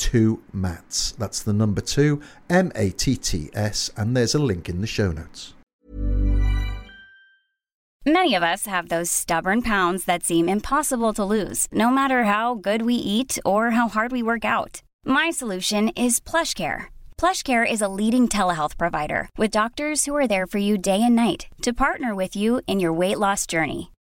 two matts. That's the number two, M A T T S, and there's a link in the show notes. Many of us have those stubborn pounds that seem impossible to lose, no matter how good we eat or how hard we work out. My solution is PlushCare. PlushCare is a leading telehealth provider with doctors who are there for you day and night to partner with you in your weight loss journey.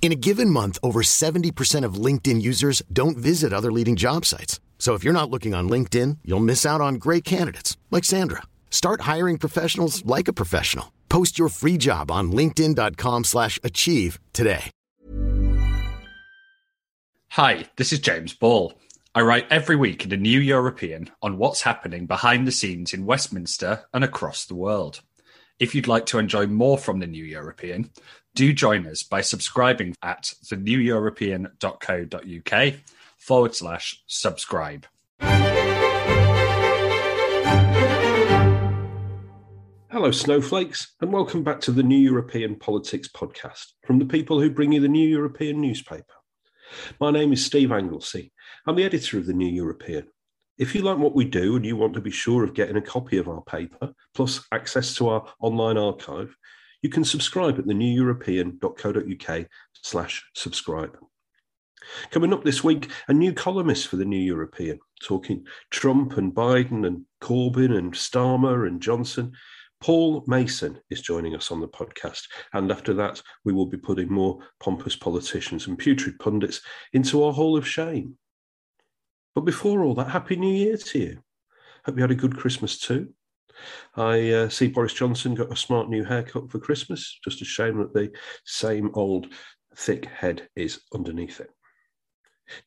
In a given month, over 70% of LinkedIn users don't visit other leading job sites. So if you're not looking on LinkedIn, you'll miss out on great candidates like Sandra. Start hiring professionals like a professional. Post your free job on linkedin.com slash achieve today. Hi, this is James Ball. I write every week in the New European on what's happening behind the scenes in Westminster and across the world. If you'd like to enjoy more from the New European, do join us by subscribing at theneweuropean.co.uk forward slash subscribe. Hello, snowflakes, and welcome back to the New European Politics Podcast from the people who bring you the New European newspaper. My name is Steve Anglesey. I'm the editor of the New European. If you like what we do and you want to be sure of getting a copy of our paper, plus access to our online archive, you can subscribe at theneweuropean.co.uk slash subscribe. Coming up this week, a new columnist for the New European, talking Trump and Biden and Corbyn and Starmer and Johnson. Paul Mason is joining us on the podcast. And after that, we will be putting more pompous politicians and putrid pundits into our hall of shame. But before all that, Happy New Year to you. Hope you had a good Christmas too. I uh, see Boris Johnson got a smart new haircut for Christmas. Just a shame that the same old thick head is underneath it.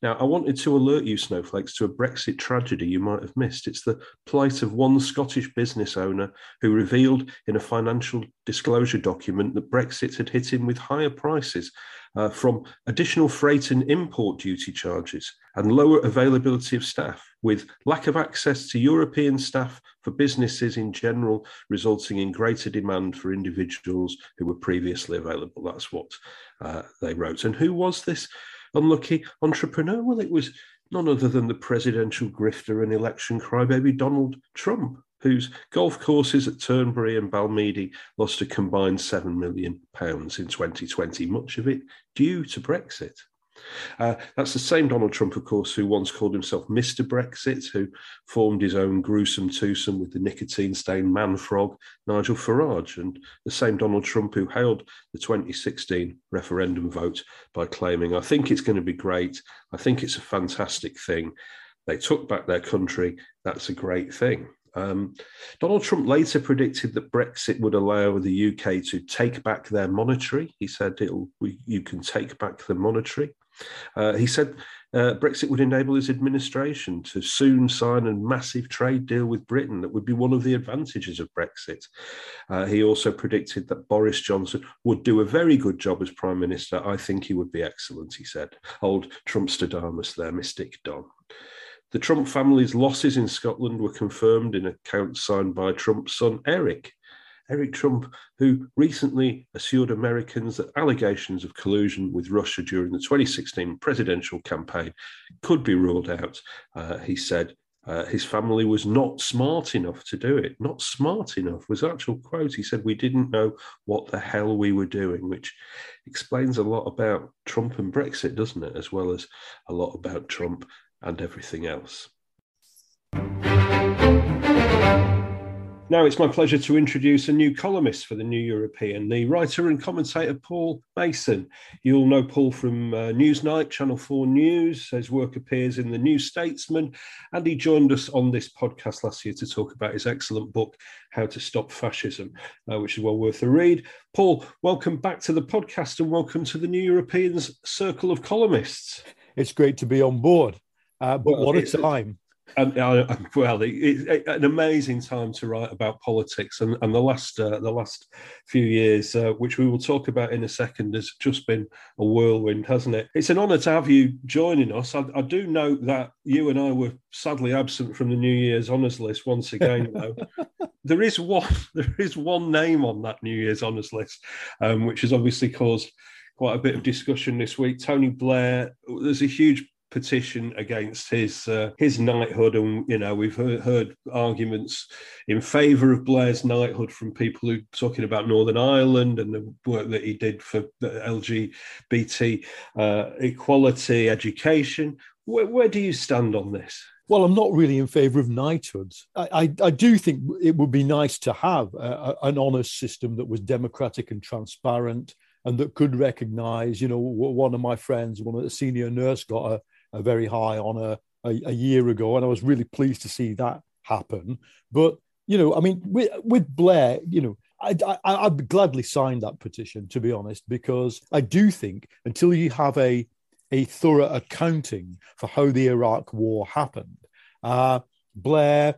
Now, I wanted to alert you, snowflakes, to a Brexit tragedy you might have missed. It's the plight of one Scottish business owner who revealed in a financial disclosure document that Brexit had hit him with higher prices uh, from additional freight and import duty charges and lower availability of staff, with lack of access to European staff for businesses in general, resulting in greater demand for individuals who were previously available. That's what uh, they wrote. And who was this? Unlucky entrepreneur? Well, it was none other than the presidential grifter and election crybaby Donald Trump, whose golf courses at Turnberry and Balmedie lost a combined £7 million in 2020, much of it due to Brexit. Uh, that's the same Donald Trump, of course, who once called himself Mr. Brexit, who formed his own gruesome twosome with the nicotine stained man frog, Nigel Farage, and the same Donald Trump who hailed the 2016 referendum vote by claiming, I think it's going to be great. I think it's a fantastic thing. They took back their country. That's a great thing. Um, Donald Trump later predicted that Brexit would allow the UK to take back their monetary. He said, It'll, You can take back the monetary. Uh, he said uh, Brexit would enable his administration to soon sign a massive trade deal with Britain that would be one of the advantages of Brexit. Uh, he also predicted that Boris Johnson would do a very good job as Prime Minister. I think he would be excellent, he said. Old Trumpstradamus there, Mystic Don. The Trump family's losses in Scotland were confirmed in accounts signed by Trump's son, Eric. Eric Trump, who recently assured Americans that allegations of collusion with Russia during the 2016 presidential campaign could be ruled out. Uh, he said uh, his family was not smart enough to do it. Not smart enough was actual quote. He said, We didn't know what the hell we were doing, which explains a lot about Trump and Brexit, doesn't it? As well as a lot about Trump and everything else. Now it's my pleasure to introduce a new columnist for the New European, the writer and commentator Paul Mason. You'll know Paul from uh, Newsnight, Channel 4 News. His work appears in The New Statesman, and he joined us on this podcast last year to talk about his excellent book, How to Stop Fascism, uh, which is well worth a read. Paul, welcome back to the podcast and welcome to the New Europeans Circle of Columnists. It's great to be on board. Uh, but well, what a time and, uh, well, it's it, an amazing time to write about politics, and, and the last uh, the last few years, uh, which we will talk about in a second, has just been a whirlwind, hasn't it? It's an honour to have you joining us. I, I, do note that you and I were sadly absent from the New Year's honours list once again. Though there is one there is one name on that New Year's honours list, um, which has obviously caused quite a bit of discussion this week. Tony Blair. There's a huge petition against his uh, his knighthood, and you know we've heard, heard arguments in favour of Blair's knighthood from people who are talking about Northern Ireland and the work that he did for LGBT uh, equality, education. Where, where do you stand on this? Well, I'm not really in favour of knighthoods. I, I, I, do think it would be nice to have a, a, an honest system that was democratic and transparent and that could recognise, you know, one of my friends, one of the senior nurse got a, a very high honour a, a, year ago, and I was really pleased to see that happen. But you know, I mean, with, with Blair, you know, I, I, I'd gladly sign that petition to be honest, because I do think until you have a a thorough accounting for how the Iraq War happened, uh, Blair,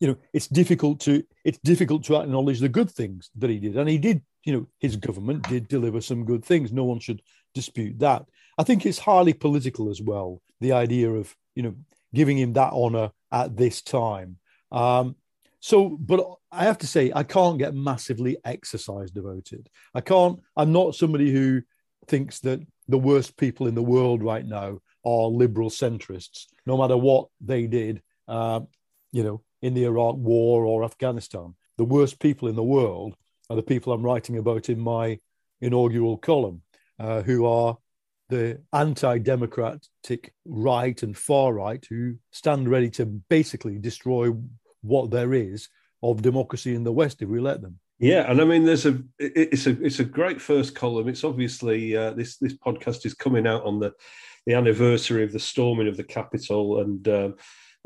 you know, it's difficult to it's difficult to acknowledge the good things that he did, and he did. You know, his government did deliver some good things. No one should dispute that. I think it's highly political as well. The idea of you know giving him that honor at this time. Um, so, but I have to say, I can't get massively exercised devoted. I can't. I'm not somebody who thinks that the worst people in the world right now are liberal centrists, no matter what they did. Uh, you know, in the Iraq War or Afghanistan, the worst people in the world are the people I'm writing about in my inaugural column, uh, who are the anti-democratic right and far right who stand ready to basically destroy what there is of democracy in the West if we let them. Yeah, and I mean, there's a it's a it's a great first column. It's obviously uh, this this podcast is coming out on the the anniversary of the storming of the Capitol, and um,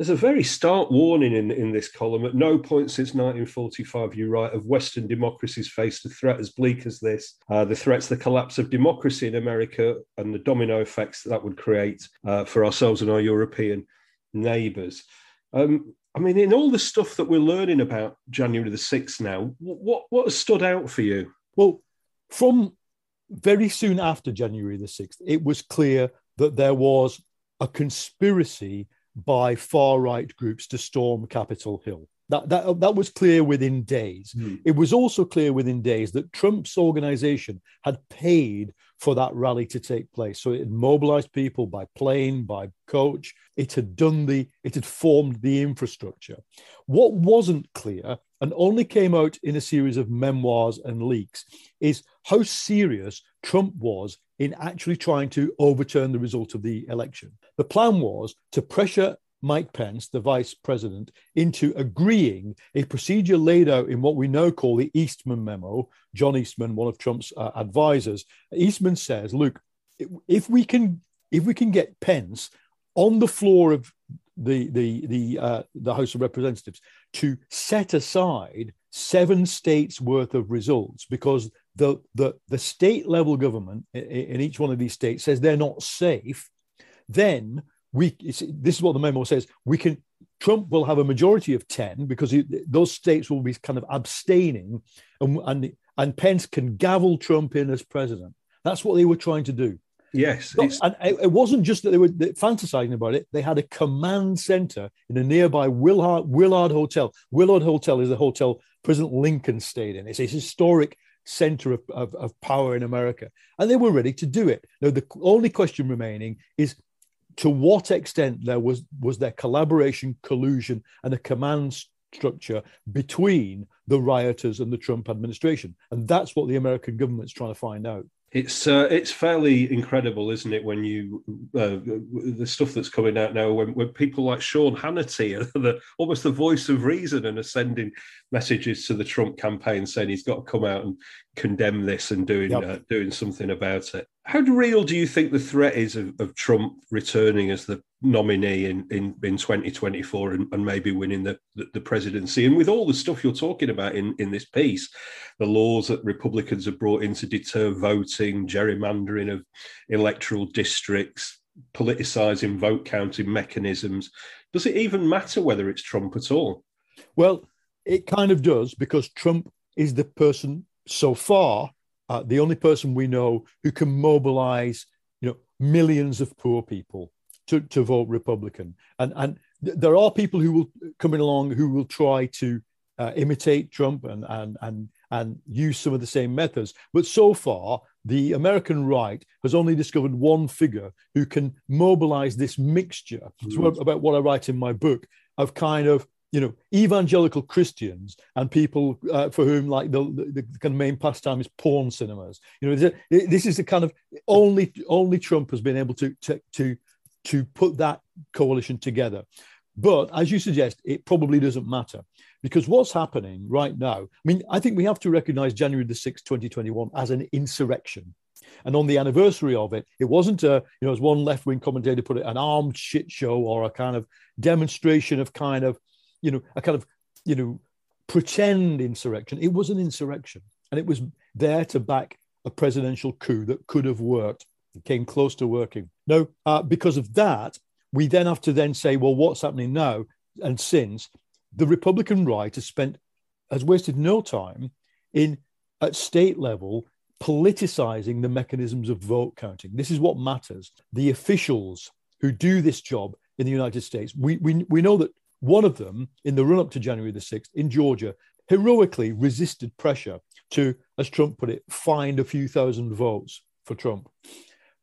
there's a very stark warning in, in this column. At no point since 1945, you write, of Western democracies faced a threat as bleak as this. Uh, the threats, the collapse of democracy in America, and the domino effects that, that would create uh, for ourselves and our European neighbours. Um, I mean, in all the stuff that we're learning about January the 6th now, what, what has stood out for you? Well, from very soon after January the 6th, it was clear that there was a conspiracy by far right groups to storm Capitol Hill. That, that, that was clear within days. Mm. It was also clear within days that Trump's organization had paid for that rally to take place. So it had mobilized people by plane, by coach. It had done the, it had formed the infrastructure. What wasn't clear and only came out in a series of memoirs and leaks is how serious Trump was in actually trying to overturn the result of the election. The plan was to pressure Mike Pence, the vice president, into agreeing a procedure laid out in what we now call the Eastman memo. John Eastman, one of Trump's uh, advisors, Eastman says, "Look, if we can, if we can get Pence on the floor of the the the uh, the House of Representatives to set aside seven states worth of results because the the the state level government in each one of these states says they're not safe then we this is what the memo says we can trump will have a majority of 10 because he, those states will be kind of abstaining and, and and pence can gavel trump in as president that's what they were trying to do yes and it wasn't just that they were fantasizing about it they had a command center in a nearby willard willard hotel willard hotel is the hotel President Lincoln stayed in. It's a historic center of, of, of, power in America. And they were ready to do it. Now, the only question remaining is to what extent there was, was there collaboration, collusion, and a command structure between the rioters and the Trump administration. And that's what the American government's trying to find out. It's uh, it's fairly incredible, isn't it? When you uh, the stuff that's coming out now, when, when people like Sean Hannity are the, almost the voice of reason and are sending messages to the Trump campaign saying he's got to come out and condemn this and doing yep. uh, doing something about it. How real do you think the threat is of, of Trump returning as the nominee in, in, in 2024 and, and maybe winning the, the, the, presidency? And with all the stuff you're talking about in, in this piece, the laws that Republicans have brought in to deter voting, gerrymandering of electoral districts, politicizing vote counting mechanisms, does it even matter whether it's Trump at all? Well, it kind of does because Trump is the person so far uh, the only person we know who can mobilize, you know, millions of poor people to, to vote Republican. And and th- there are people who will coming along who will try to uh, imitate Trump and and and and use some of the same methods. But so far, the American right has only discovered one figure who can mobilize this mixture. Mm-hmm. about what I write in my book of kind of you know, evangelical Christians and people uh, for whom like the, the, the, kind of main pastime is porn cinemas. You know, this is the kind of only only Trump has been able to to to to put that coalition together. But as you suggest, it probably doesn't matter because what's happening right now. I mean, I think we have to recognize January the sixth, twenty twenty one, as an insurrection. And on the anniversary of it, it wasn't a, you know, as one left wing commentator put it, an armed shit show or a kind of demonstration of kind of you know, a kind of, you know, pretend insurrection. It was an insurrection, and it was there to back a presidential coup that could have worked. It came close to working. No, uh, because of that, we then have to then say, well, what's happening now? And since the Republican right has spent has wasted no time in at state level politicizing the mechanisms of vote counting. This is what matters. The officials who do this job in the United States, we, we, we know that one of them, in the run up to January the 6th in Georgia, heroically resisted pressure to, as Trump put it, find a few thousand votes for Trump.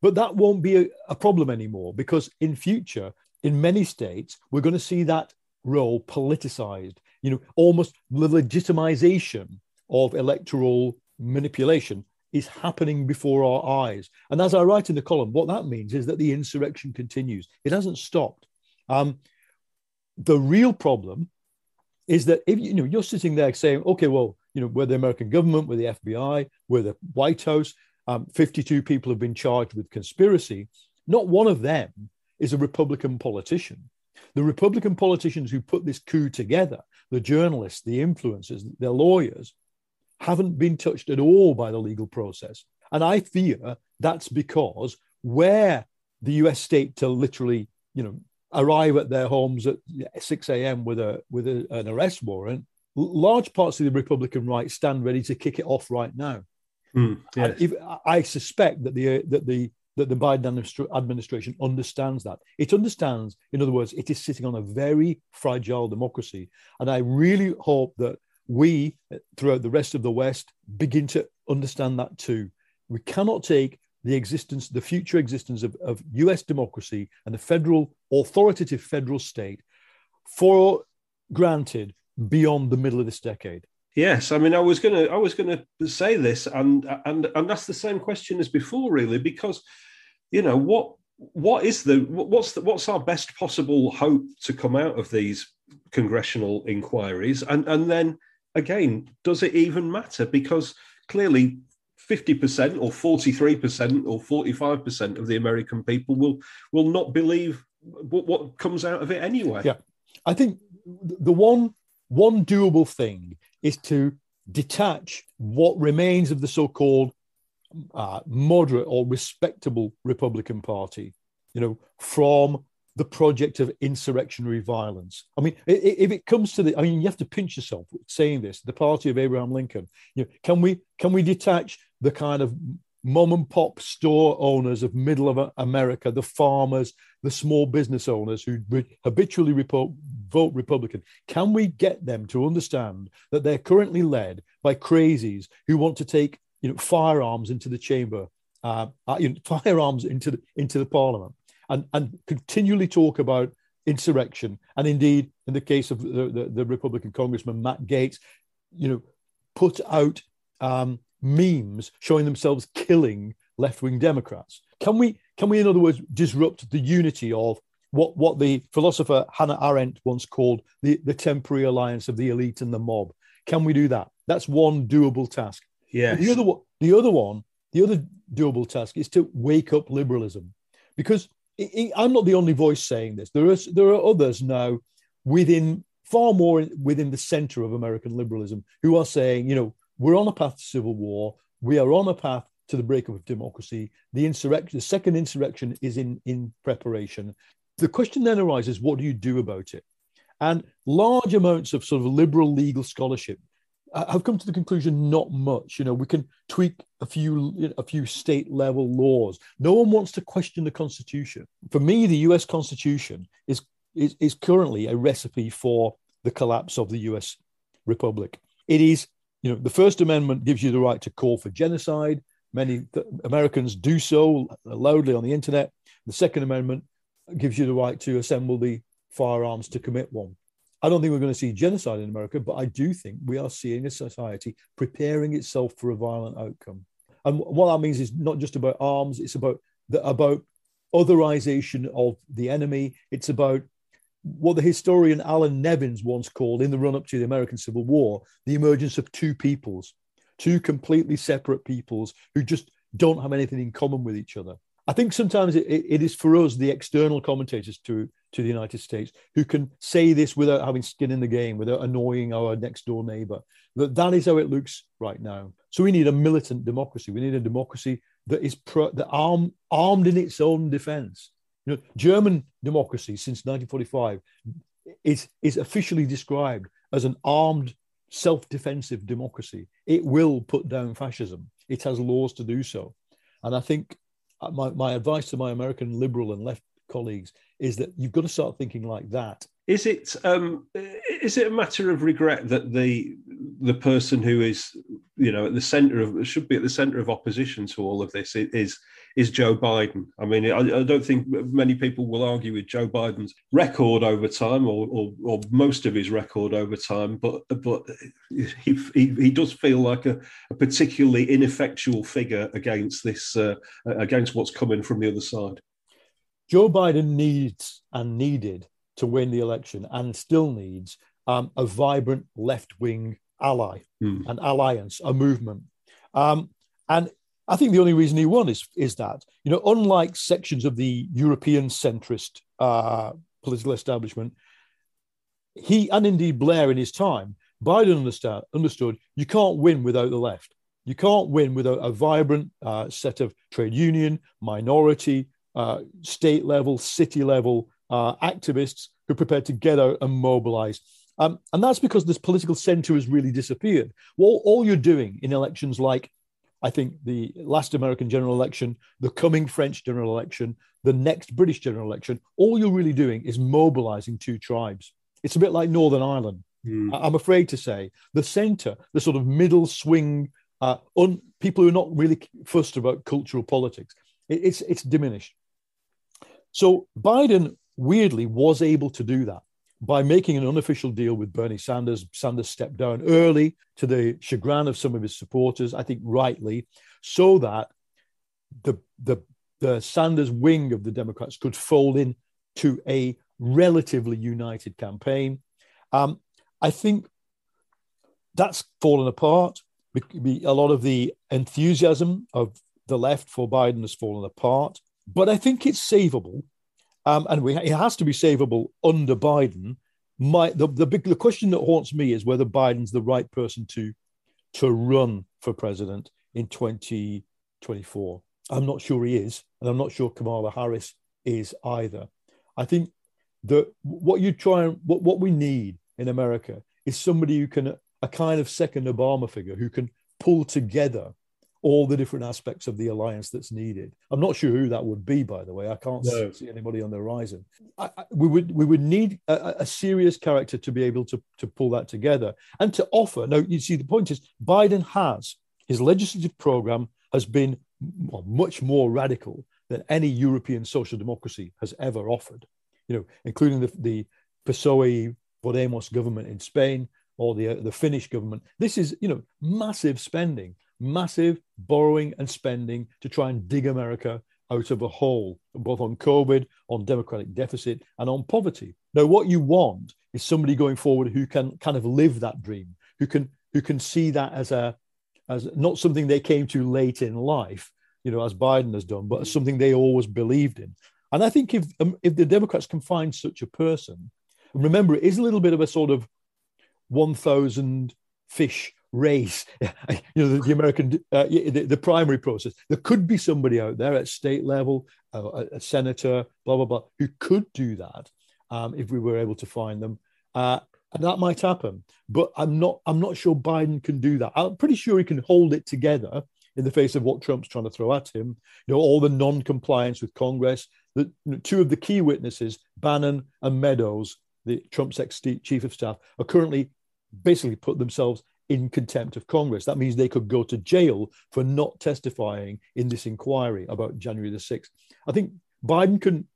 But that won't be a, a problem anymore because in future, in many states, we're going to see that role politicized, you know, almost the legitimization of electoral manipulation is happening before our eyes. And as I write in the column, what that means is that the insurrection continues. It hasn't stopped. Um, the real problem is that if you know you're sitting there saying, okay, well, you know, we're the American government, we're the FBI, we're the White House. Um, 52 people have been charged with conspiracy. Not one of them is a Republican politician. The Republican politicians who put this coup together, the journalists, the influencers, their lawyers, haven't been touched at all by the legal process. And I fear that's because where the US state to literally, you know, arrive at their homes at 6 a.m. with a with a, an arrest warrant, large parts of the Republican right stand ready to kick it off right now. Mm, yes. if, I suspect that the that the that the Biden administration understands that. It understands, in other words, it is sitting on a very fragile democracy, and I really hope that we, throughout the rest of the West, begin to understand that too. We cannot take the existence, the future existence of, of US democracy and the federal, authoritative federal state for granted beyond the middle of this decade. Yes, I mean, I was gonna, I was gonna say this, and and and that's the same question as before, really, because you know what what is the what's the, what's our best possible hope to come out of these congressional inquiries, and and then again, does it even matter? Because clearly 50% or 43% or 45% of the American people will will not believe what, what comes out of it anyway. Yeah. I think the one one doable thing is to detach what remains of the so-called uh, moderate or respectable Republican Party, you know, from the project of insurrectionary violence. I mean, if it comes to the, I mean, you have to pinch yourself saying this. The party of Abraham Lincoln. You know, can we can we detach the kind of mom and pop store owners of middle of America, the farmers, the small business owners who habitually report vote Republican. Can we get them to understand that they're currently led by crazies who want to take you know firearms into the chamber, uh, uh, you know, firearms into the into the parliament, and and continually talk about insurrection, and indeed in the case of the, the, the Republican Congressman Matt Gaetz, you know, put out um, memes showing themselves killing left wing Democrats. Can we, can we, in other words, disrupt the unity of what, what the philosopher Hannah Arendt once called the, the temporary alliance of the elite and the mob? Can we do that? That's one doable task. Yeah. The other one, the other one, the other doable task is to wake up liberalism, because it, it, I'm not the only voice saying this. There are there are others now within far more within the center of American liberalism who are saying, you know, we're on a path to civil war. We are on a path to the breakup of democracy. The insurrection, the second insurrection is in, in preparation. The question then arises, what do you do about it? And large amounts of sort of liberal legal scholarship uh, have come to the conclusion not much. You know, we can tweak a few a few state level laws. No one wants to question the Constitution. For me, the U.S. Constitution is is, is currently a recipe for the collapse of the U.S. Republic. It is you know, the First Amendment gives you the right to call for genocide. Many th- Americans do so loudly on the internet. The Second Amendment gives you the right to assemble the firearms to commit one. I don't think we're going to see genocide in America, but I do think we are seeing a society preparing itself for a violent outcome. And what that means is not just about arms; it's about the, about otherization of the enemy. It's about what the historian Allan Nevins once called, in the run up to the American Civil War, the emergence of two peoples, two completely separate peoples who just don't have anything in common with each other. I think sometimes it, it is for us, the external commentators to, to the United States, who can say this without having skin in the game, without annoying our next door neighbor, that that is how it looks right now. So we need a militant democracy. We need a democracy that is pro, that arm, armed in its own defense. You know, German democracy since 1945 is, is officially described as an armed, self defensive democracy. It will put down fascism, it has laws to do so. And I think uh, my, my advice to my American liberal and left colleagues is that you've got to start thinking like that. Is it um, is it a matter of regret that the the person who is you know at the centre of should be at the centre of opposition to all of this is is Joe Biden? I mean, I, I, don't think many people will argue with Joe Biden's record over time, or, or, or most of his record over time, but but he he, he does feel like a, a, particularly ineffectual figure against this uh, against what's coming from the other side. Joe Biden needs and needed to win the election and still needs um, a vibrant left wing ally, mm. an alliance, a movement. Um, and I think the only reason he won is, is that, you know, unlike sections of the European centrist uh, political establishment, he and indeed Blair in his time, Biden understand, understood you can't win without the left. You can't win without a vibrant uh, set of trade union, minority, uh, state level, city level uh, activists who prepared to get out and mobilize. Um, and that's because this political center has really disappeared. Well, all you're doing in elections like, I think, the last American general election, the coming French general election, the next British general election, all you're really doing is mobilizing two tribes. It's a bit like Northern Ireland. Mm. I'm afraid to say the center, the sort of middle swing, uh, un, people who are not really fussed about cultural politics, it, it's, it's diminished. So Biden weirdly was able to do that by making an unofficial deal with Bernie Sanders. Sanders stepped down early to the chagrin of some of his supporters, I think rightly, so that the, the, the Sanders wing of the Democrats could fold in to a relatively united campaign. Um, I think that's fallen apart. A lot of the enthusiasm of the left for Biden has fallen apart but I think it's savable, um, and we, it has to be savable under Biden. My the, the big the question that haunts me is whether Biden's the right person to to run for president in 2024. I'm not sure he is, and I'm not sure Kamala Harris is either. I think that what you try and what, what we need in America is somebody who can a kind of second Obama figure who can pull together all the different aspects of the alliance that's needed. I'm not sure who that would be, by the way. I can't no. see anybody on the horizon. I, I, we would we would need a, a, serious character to be able to, to pull that together and to offer. Now, you see, the point is Biden has his legislative program has been much more radical than any European social democracy has ever offered. You know, including the the PSOE Podemos government in Spain or the the Finnish government. This is you know massive spending massive borrowing and spending to try and dig America out of a hole, both on COVID, on democratic deficit, and on poverty. Now, what you want is somebody going forward who can kind of live that dream, who can who can see that as a as not something they came to late in life, you know, as Biden has done, but as something they always believed in. And I think if um, if the Democrats can find such a person, remember it is a little bit of a sort of one thousand fish race, you know, the, the American, uh, the, the, primary process. There could be somebody out there at state level, uh, a, a, senator, blah, blah, blah, who could do that um, if we were able to find them. Uh, and that might happen. But I'm not, I'm not sure Biden can do that. I'm pretty sure he can hold it together in the face of what Trump's trying to throw at him. You know, all the non-compliance with Congress. The two of the key witnesses, Bannon and Meadows, the Trump's ex-chief of staff, are currently basically put themselves in contempt of Congress. That means they could go to jail for not testifying in this inquiry about January the 6th. I think Biden can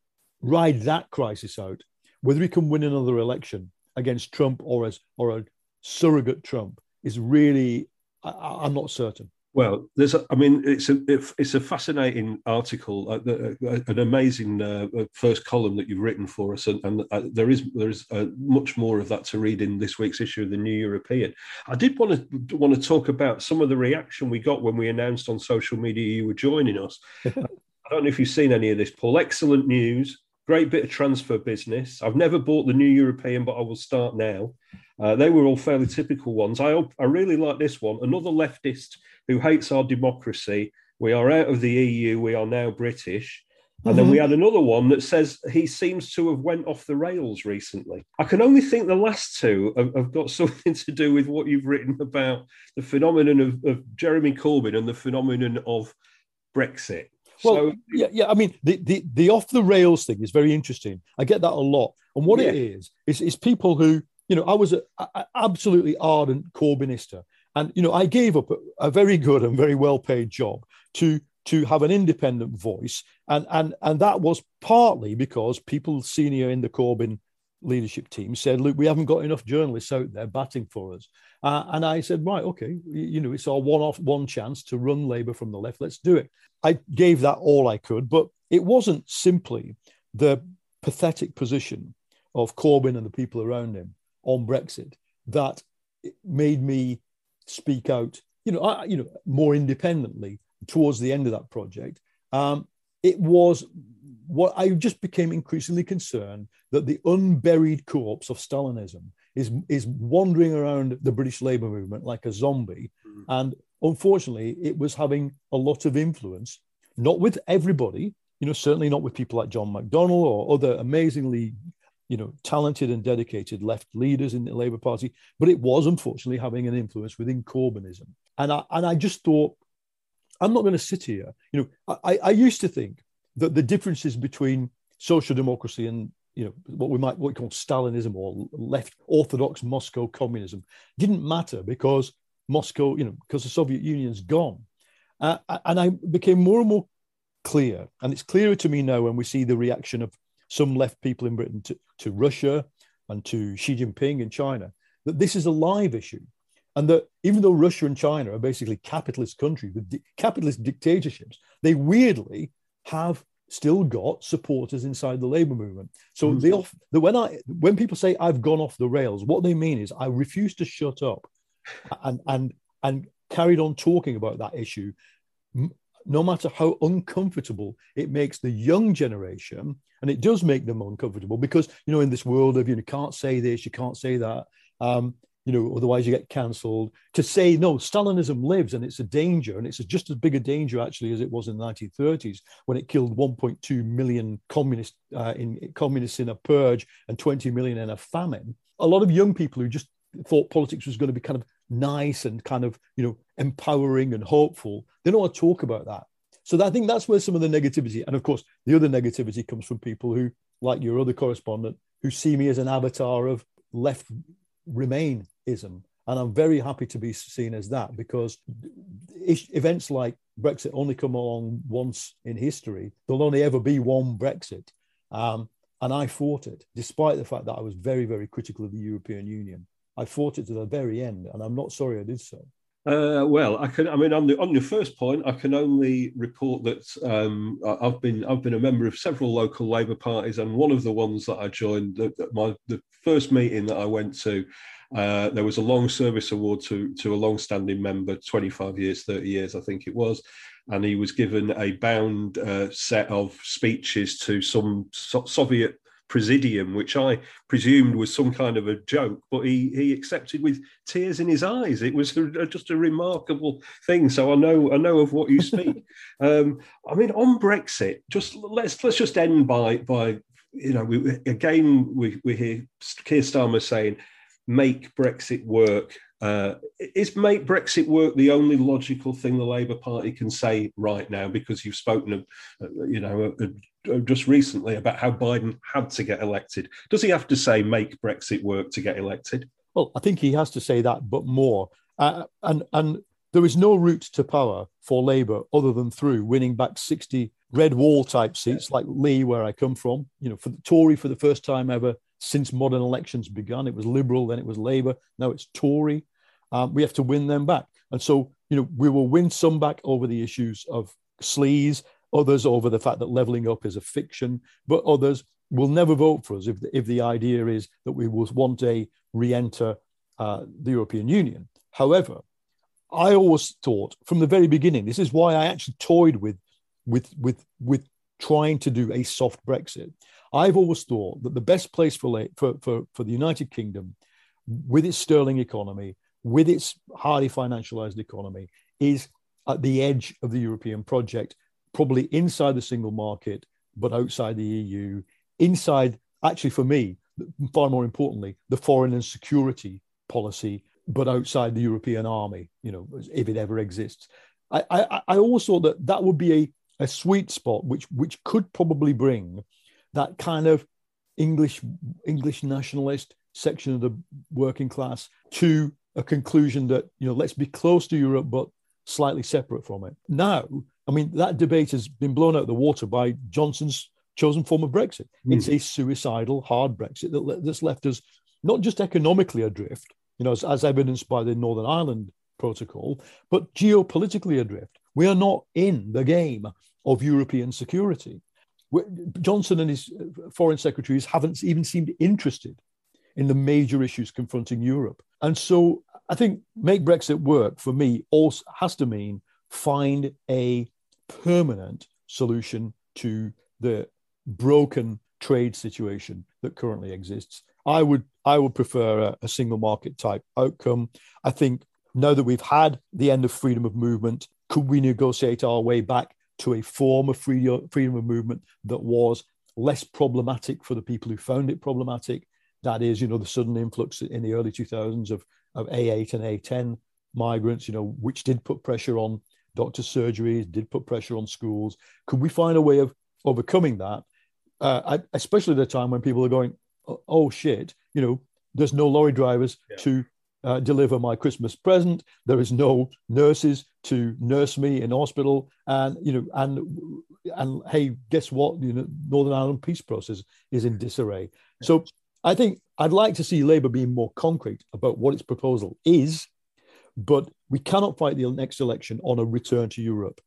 ride that crisis out. Whether he can win another election against Trump or as or a surrogate Trump is really, I, am not certain. Well, there's, I mean, it's a it's a fascinating article, uh, uh, an amazing uh, uh, first column that you've written for us, and, and uh, there is there is uh, much more of that to read in this week's issue of the New European. I did want to want to talk about some of the reaction we got when we announced on social media you were joining us. I don't know if you've seen any of this, Paul. Excellent news, great bit of transfer business. I've never bought the New European, but I will start now. They were all fairly typical ones. I I really like this one. Another leftist who hates our democracy. We are out of the EU. We are now British. And mm-hmm. then we mm-hmm. had another one that says he seems to have went off the rails recently. I can only think the last two have, have got something to do with what you've written about the phenomenon of, of Jeremy Corbyn and the phenomenon of Brexit. Well, so, yeah, yeah. I mean, the, the, the off the rails thing is very interesting. I get that a lot. And what yeah. it is, is, is people who, you know, I was an absolutely ardent Corbynista. And you know, I gave up a, a very good and very well paid job to to have an independent voice, and and and that was partly because people senior in the Corbyn leadership team said, "Look, we haven't got enough journalists out there batting for us." Uh, and I said, "Right, okay, you know, it's our one-off, one chance to run Labour from the left. Let's do it." I gave that all I could, but it wasn't simply the pathetic position of Corbyn and the people around him on Brexit that made me speak out, you know, I, you know, more independently towards the end of that project. Um, it was what I just became increasingly concerned that the unburied corpse of Stalinism is is wandering around the British Labour movement like a zombie, mm. and unfortunately, it was having a lot of influence, not with everybody, you know, certainly not with people like John McDonnell or other amazingly you know, talented and dedicated left leaders in the Labour Party, but it was unfortunately having an influence within Corbynism. And I, and I just thought, I'm not going to sit here. You know, I, I used to think that the differences between social democracy and you know what we might what we call Stalinism or left orthodox Moscow communism didn't matter because Moscow, you know, because the Soviet Union's gone. Uh, and I became more and more clear, and it's clearer to me now when we see the reaction of some left people in Britain to, to Russia and to Xi Jinping in China, that this is a live issue. And that even though Russia and China are basically capitalist countries with di- capitalist dictatorships, they weirdly have still got supporters inside the labor movement. So mm-hmm. they off, the, when I when people say I've gone off the rails, what they mean is I refuse to shut up and and and carried on talking about that issue no matter how uncomfortable it makes the young generation, and it does make them uncomfortable because you know in this world of you know can't say this, you can't say that, um, you know otherwise you get cancelled. To say no, Stalinism lives and it's a danger, and it's just as big a danger actually as it was in the 1930s when it killed 1.2 million communists uh, in communists in a purge and 20 million in a famine. A lot of young people who just thought politics was going to be kind of nice and kind of you know empowering and hopeful. They don't want to talk about that. So I think that's where some of the negativity, and of course, the other negativity comes from people who, like your other correspondent, who see me as an avatar of left remainism. And I'm very happy to be seen as that because events like Brexit only come along once in history. There'll only ever be one Brexit. Um, and I fought it, despite the fact that I was very, very critical of the European Union. I fought it to the very end, and I'm not sorry I did so. Uh, well, I can. I mean, on the on your first point, I can only report that um, I've been I've been a member of several local Labour parties, and one of the ones that I joined, the, the, my the first meeting that I went to, uh, there was a long service award to to a long-standing member, 25 years, 30 years, I think it was, and he was given a bound uh, set of speeches to some so- Soviet presidium, which I presumed was some kind of a joke, but he he accepted with tears in his eyes. It was a, just a remarkable thing. So I know I know of what you speak. um, I mean, on Brexit, just let's let's just end by by you know we, again we we hear Keir Starmer saying make Brexit work. Uh, is make Brexit work the only logical thing the Labour Party can say right now? Because you've spoken, uh, you know, uh, just recently about how Biden had to get elected. Does he have to say make Brexit work to get elected? Well, I think he has to say that, but more. Uh, and and there is no route to power for Labour other than through winning back sixty red wall type seats like Leigh, where I come from. You know, for the Tory for the first time ever since modern elections began. It was Liberal, then it was Labour, now it's Tory. Um, we have to win them back. And so, you know, we will win some back over the issues of sleaze, others over the fact that levelling up is a fiction, but others will never vote for us if the, if the idea is that we will one day re enter uh, the European Union. However, I always thought from the very beginning, this is why I actually toyed with, with, with, with trying to do a soft Brexit. I've always thought that the best place for, for, for, for the United Kingdom, with its sterling economy, with its highly financialized economy, is at the edge of the European project, probably inside the single market, but outside the EU, inside, actually, for me, far more importantly, the foreign and security policy, but outside the European army, you know, if it ever exists. I, I, I always thought that that would be a, a sweet spot, which, which could probably bring that kind of English English nationalist section of the working class to a conclusion that you know let's be close to Europe but slightly separate from it. Now, I mean that debate has been blown out of the water by Johnson's chosen form of Brexit. Mm. It's a suicidal hard Brexit that, that's left us not just economically adrift, you know, as, as evidenced by the Northern Ireland Protocol, but geopolitically adrift. We are not in the game of European security. Johnson and his uh, foreign secretaries haven't even seemed interested in the major issues confronting Europe. And so I think make Brexit work for me also has to mean find a permanent solution to the broken trade situation that currently exists. I would I would prefer a, a single market type outcome. I think now that we've had the end of freedom of movement, could we negotiate our way back to a form of freedom of movement that was less problematic for the people who found it problematic. That is, you know, the sudden influx in the early 2000s of, of A8 and A10 migrants, you know, which did put pressure on doctor surgeries, did put pressure on schools. Could we find a way of overcoming that, uh, especially at a time when people are going, oh, oh shit, you know, there's no lorry drivers yeah. to uh, deliver my Christmas present. There is no nurses to nurse me in hospital, and you know, and and hey, guess what? You know, Northern Ireland peace process is in disarray. So I think I'd like to see Labour being more concrete about what its proposal is, but we cannot fight the next election on a return to Europe.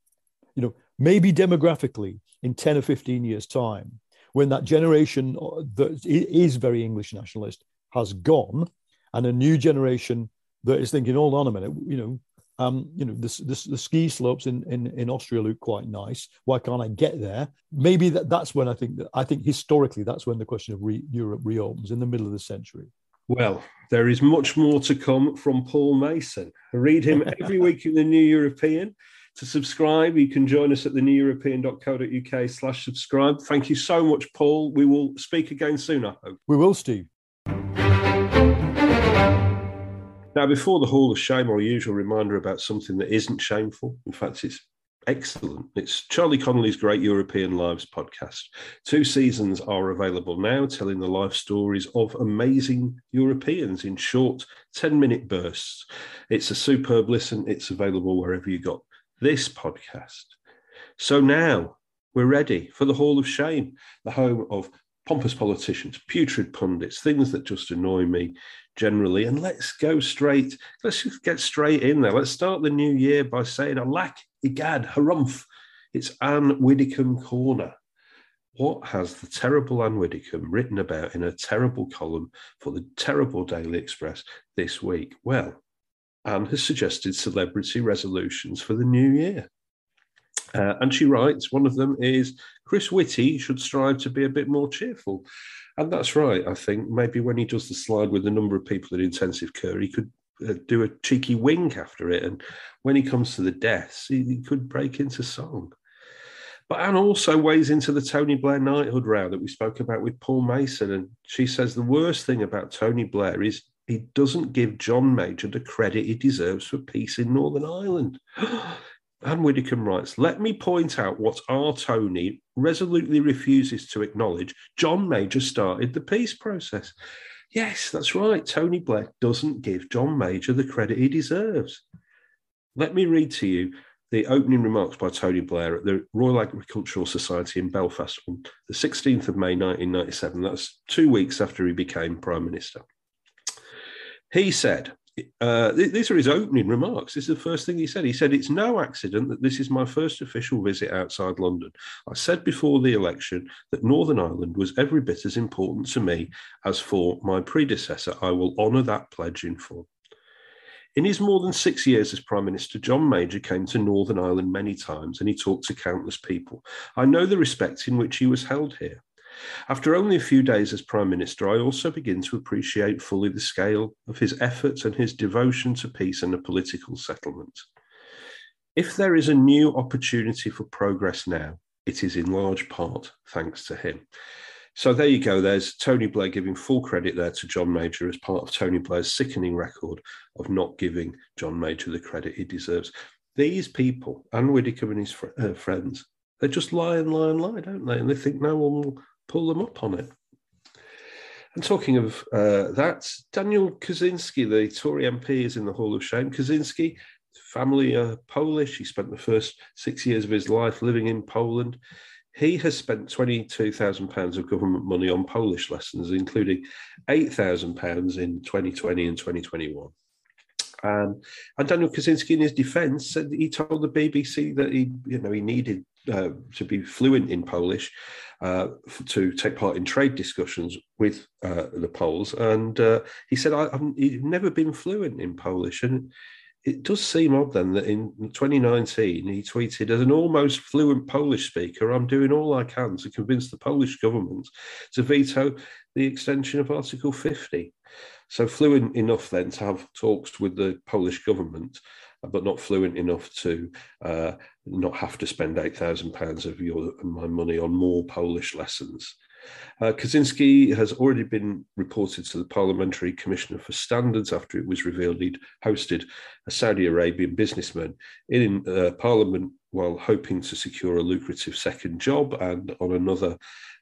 You know, maybe demographically in ten or fifteen years' time, when that generation uh, that is very English nationalist has gone and a new generation that is thinking, hold on a minute, you know, um, you know, this, this, the ski slopes in, in, in Austria look quite nice. Why can't I get there? Maybe that, that's when I think that I think historically that's when the question of re, Europe reopens in the middle of the century. Well, there is much more to come from Paul Mason. read him every week in the New European. To subscribe, you can join us at the neweuropean.co.uk slash subscribe. Thank you so much, Paul. We will speak again soon, I hope. We will, Steve. Now, before the Hall of Shame, our usual reminder about something that isn't shameful. In fact, it's excellent. It's Charlie Connelly's Great European Lives podcast. Two seasons are available now, telling the life stories of amazing Europeans in short 10 minute bursts. It's a superb listen. It's available wherever you got this podcast. So now we're ready for the Hall of Shame, the home of pompous politicians, putrid pundits, things that just annoy me generally. And let's go straight, let's just get straight in there. Let's start the new year by saying, Alack, Igad, Harumph. It's Anne Widdecombe Corner. What has the terrible Anne Widdecombe written about in a terrible column for the terrible Daily Express this week? Well, Anne has suggested celebrity resolutions for the new year. Uh, and she writes, one of them is Chris Whitty should strive to be a bit more cheerful. And that's right, I think. Maybe when he does the slide with the number of people in intensive care, he could uh, do a cheeky wink after it. And when he comes to the deaths, he, he could break into song. But Anne also weighs into the Tony Blair knighthood row that we spoke about with Paul Mason. And she says the worst thing about Tony Blair is he doesn't give John Major the credit he deserves for peace in Northern Ireland. Anne Widdecombe writes, Let me point out what our Tony resolutely refuses to acknowledge. John Major started the peace process. Yes, that's right. Tony Blair doesn't give John Major the credit he deserves. Let me read to you the opening remarks by Tony Blair at the Royal Agricultural Society in Belfast on the 16th of May 1997. That's two weeks after he became Prime Minister. He said, uh, these are his opening remarks. This is the first thing he said. He said, It's no accident that this is my first official visit outside London. I said before the election that Northern Ireland was every bit as important to me as for my predecessor. I will honour that pledge in full. In his more than six years as Prime Minister, John Major came to Northern Ireland many times and he talked to countless people. I know the respect in which he was held here. After only a few days as Prime Minister, I also begin to appreciate fully the scale of his efforts and his devotion to peace and a political settlement. If there is a new opportunity for progress now, it is in large part thanks to him. So there you go. There's Tony Blair giving full credit there to John Major as part of Tony Blair's sickening record of not giving John Major the credit he deserves. These people, Anne Widdecombe and his fr- uh, friends, they just lie and lie and lie, don't they? And they think no one will pull them up on it. And talking of uh, that, Daniel Kawczynski, the Tory MP, is in the Hall of Shame. Kawczynski, family are Polish. He spent the first six years of his life living in Poland. He has spent £22,000 of government money on Polish lessons, including £8,000 in 2020 and 2021. Um, and Daniel Kawczynski, in his defence, said he told the BBC that he, you know, he needed uh, to be fluent in Polish uh, to take part in trade discussions with uh, the Poles. And uh, he said, I, have never been fluent in Polish. And it does seem odd then that in 2019 he tweeted, as an almost fluent Polish speaker, I'm doing all I can to convince the Polish government to veto the extension of Article 50. So fluent enough then to have talks with the Polish government but not fluent enough to uh, not have to spend eight thousand pounds of your my money on more Polish lessons. Uh, Kawczynski has already been reported to the Parliamentary Commissioner for Standards after it was revealed he'd hosted a Saudi Arabian businessman in uh, Parliament while hoping to secure a lucrative second job. And on another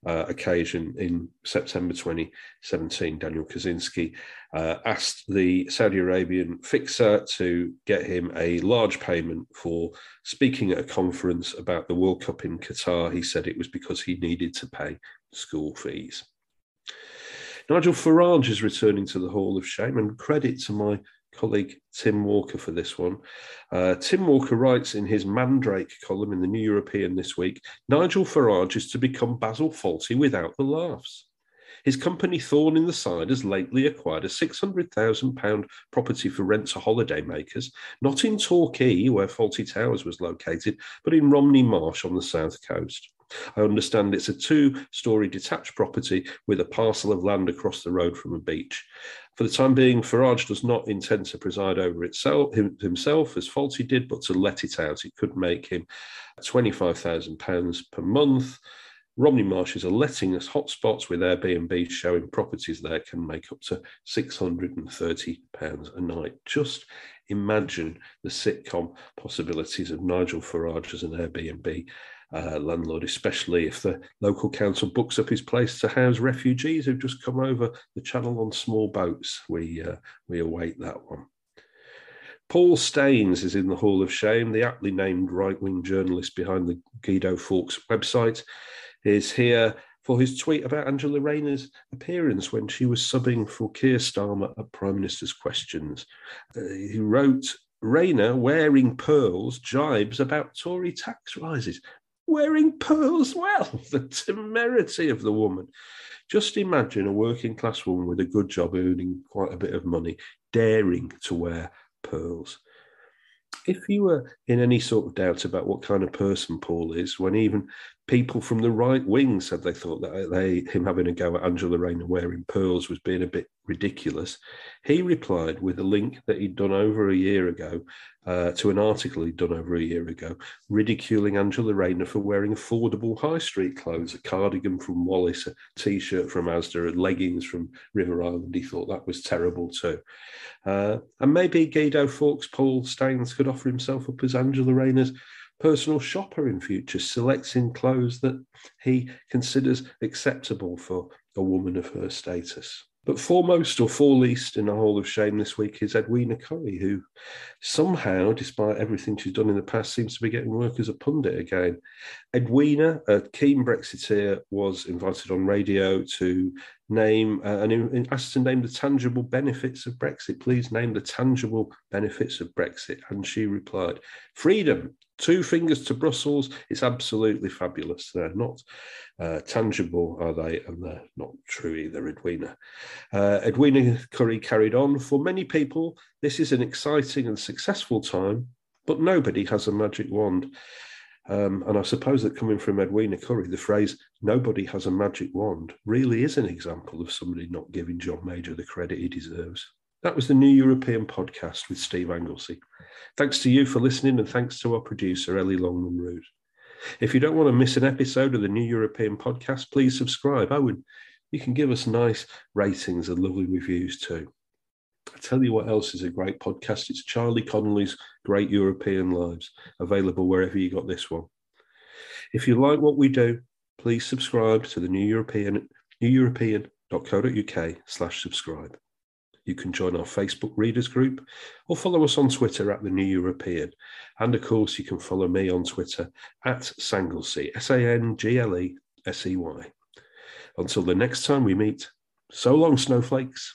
uh, occasion in September 2017, Daniel Kawczynski uh, asked the Saudi Arabian fixer to get him a large payment for speaking at a conference about the World Cup in Qatar. He said it was because he needed to pay school fees. Nigel Farage is returning to the Hall of Shame, and credit to my colleague Tim Walker for this one. Uh, Tim Walker writes in his Mandrake column in the New European this week Nigel Farage is to become Basil Fawlty without the laughs. His company Thorn in the Side has lately acquired a £600,000 property for rent to holidaymakers, not in Torquay, where Fawlty Towers was located, but in Romney Marsh on the south coast. I understand it's a two story detached property with a parcel of land across the road from a beach. For the time being, Farage does not intend to preside over itself himself as Fawlty did, but to let it out. It could make him £25,000 per month. Romney Marshes are letting us hotspots with Airbnb showing properties there can make up to £630 a night. Just imagine the sitcom possibilities of Nigel Farage as an Airbnb uh, landlord, especially if the local council books up his place to house refugees who've just come over the channel on small boats. We, uh, we await that one. Paul Staines is in the Hall of Shame, the aptly named right wing journalist behind the Guido Fawkes website is here for his tweet about Angela Rayner's appearance when she was subbing for Keir Starmer at Prime Minister's Questions. Uh, he wrote, Rayner wearing pearls jibes about Tory tax rises. Wearing pearls? Well, the temerity of the woman. Just imagine a working class woman with a good job earning quite a bit of money daring to wear pearls if you were in any sort of doubt about what kind of person Paul is, when even people from the right wing said they thought that they him having a go at Angela Rayner wearing pearls was being a bit ridiculous, he replied with a link that he'd done over a year ago uh, to an article he'd done over a year ago, ridiculing Angela Rayner for wearing affordable high street clothes, a cardigan from Wallis, a t-shirt from Asda, and leggings from River Island. He thought that was terrible too. Uh, and maybe Guido Fawkes, Paul Staines could offer himself up as Angela Rayner's personal shopper in future, selecting clothes that he considers acceptable for a woman of her status. But foremost or foreleast in the Hall of Shame this week is Edwina Currie, who somehow, despite everything she's done in the past, seems to be getting work as a pundit again. Edwina, a keen Brexiteer, was invited on radio to name uh, and asked to name the tangible benefits of Brexit. Please name the tangible benefits of Brexit. And she replied, freedom, two fingers to Brussels. It's absolutely fabulous. They're not uh, tangible, are they? And they're not true either, Edwina. Uh, Edwina Currie carried on. For many people, this is an exciting and successful time, but nobody has a magic wand. Um, and I suppose that coming from Edwina Currie, the phrase nobody has a magic wand really is an example of somebody not giving John Major the credit he deserves. That was the New European podcast with Steve Anglesey. Thanks to you for listening, and thanks to our producer, Ellie Longman Root. If you don't want to miss an episode of the New European podcast, please subscribe. I would you can give us nice ratings and lovely reviews too. I tell you what else is a great podcast. It's Charlie Connelly's Great European Lives, available wherever you got this one. If you like what we do, please subscribe to the New European, neweuropean.co.uk slash subscribe. You can join our Facebook readers group or follow us on Twitter at The New European. And of course, you can follow me on Twitter at Sanglesey, S A N G L E S E Y. Until the next time we meet, so long, snowflakes.